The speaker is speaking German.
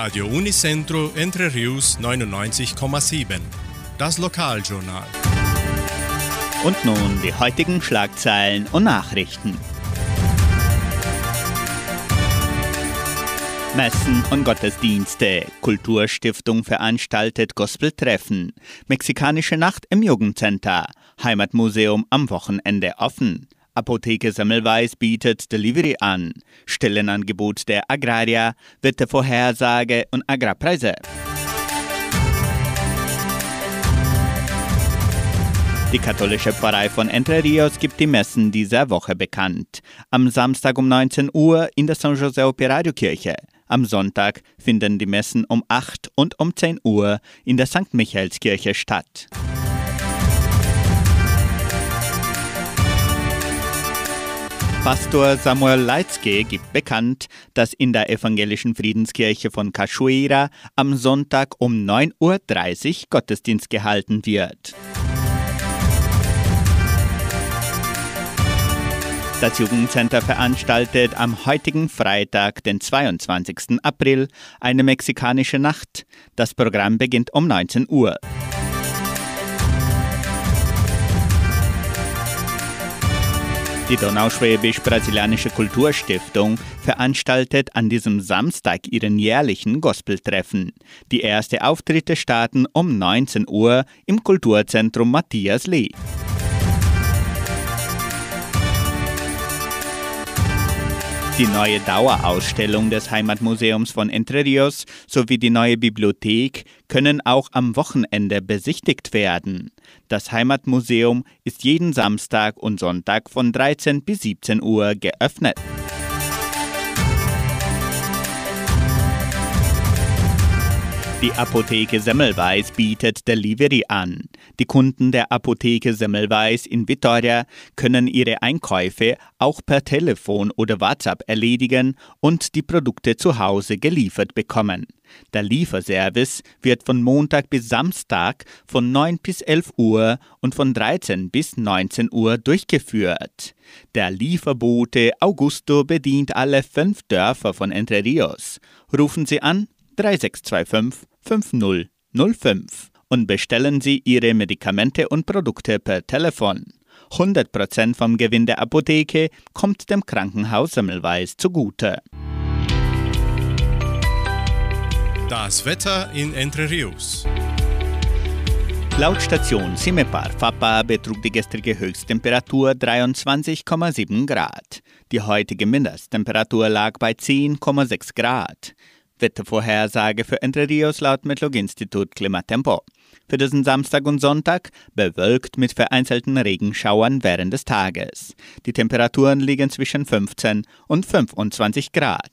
Radio Unicentro Entre Rius 99,7. Das Lokaljournal. Und nun die heutigen Schlagzeilen und Nachrichten. Messen und Gottesdienste. Kulturstiftung veranstaltet Gospeltreffen. Mexikanische Nacht im Jugendcenter. Heimatmuseum am Wochenende offen. Apotheke Semmelweis bietet Delivery an. Stellenangebot der Agraria, Wettervorhersage und Agrarpreise. Die katholische Pfarrei von Entre Rios gibt die Messen dieser Woche bekannt. Am Samstag um 19 Uhr in der San José Operario Kirche. Am Sonntag finden die Messen um 8 und um 10 Uhr in der St. Michaelskirche statt. Pastor Samuel Leitzke gibt bekannt, dass in der evangelischen Friedenskirche von Cachoeira am Sonntag um 9.30 Uhr Gottesdienst gehalten wird. Das Jugendcenter veranstaltet am heutigen Freitag, den 22. April, eine mexikanische Nacht. Das Programm beginnt um 19 Uhr. Die Donauschwäbisch-Brasilianische Kulturstiftung veranstaltet an diesem Samstag ihren jährlichen Gospeltreffen. Die ersten Auftritte starten um 19 Uhr im Kulturzentrum Matthias Lee. Die neue Dauerausstellung des Heimatmuseums von Entre Rios sowie die neue Bibliothek können auch am Wochenende besichtigt werden. Das Heimatmuseum ist jeden Samstag und Sonntag von 13 bis 17 Uhr geöffnet. Die Apotheke Semmelweis bietet Delivery an. Die Kunden der Apotheke Semmelweis in Vitoria können ihre Einkäufe auch per Telefon oder WhatsApp erledigen und die Produkte zu Hause geliefert bekommen. Der Lieferservice wird von Montag bis Samstag von 9 bis 11 Uhr und von 13 bis 19 Uhr durchgeführt. Der Lieferbote Augusto bedient alle fünf Dörfer von Entre Rios. Rufen Sie an 3625 5005 und bestellen Sie Ihre Medikamente und Produkte per Telefon. 100% vom Gewinn der Apotheke kommt dem Krankenhaus Semmelweis zugute. Das Wetter in Entre Rios. Laut Station Simepar Fapa betrug die gestrige Höchsttemperatur 23,7 Grad. Die heutige Mindesttemperatur lag bei 10,6 Grad. Wettervorhersage für Entre Rios laut Metlog-Institut Klimatempo. Für diesen Samstag und Sonntag bewölkt mit vereinzelten Regenschauern während des Tages. Die Temperaturen liegen zwischen 15 und 25 Grad.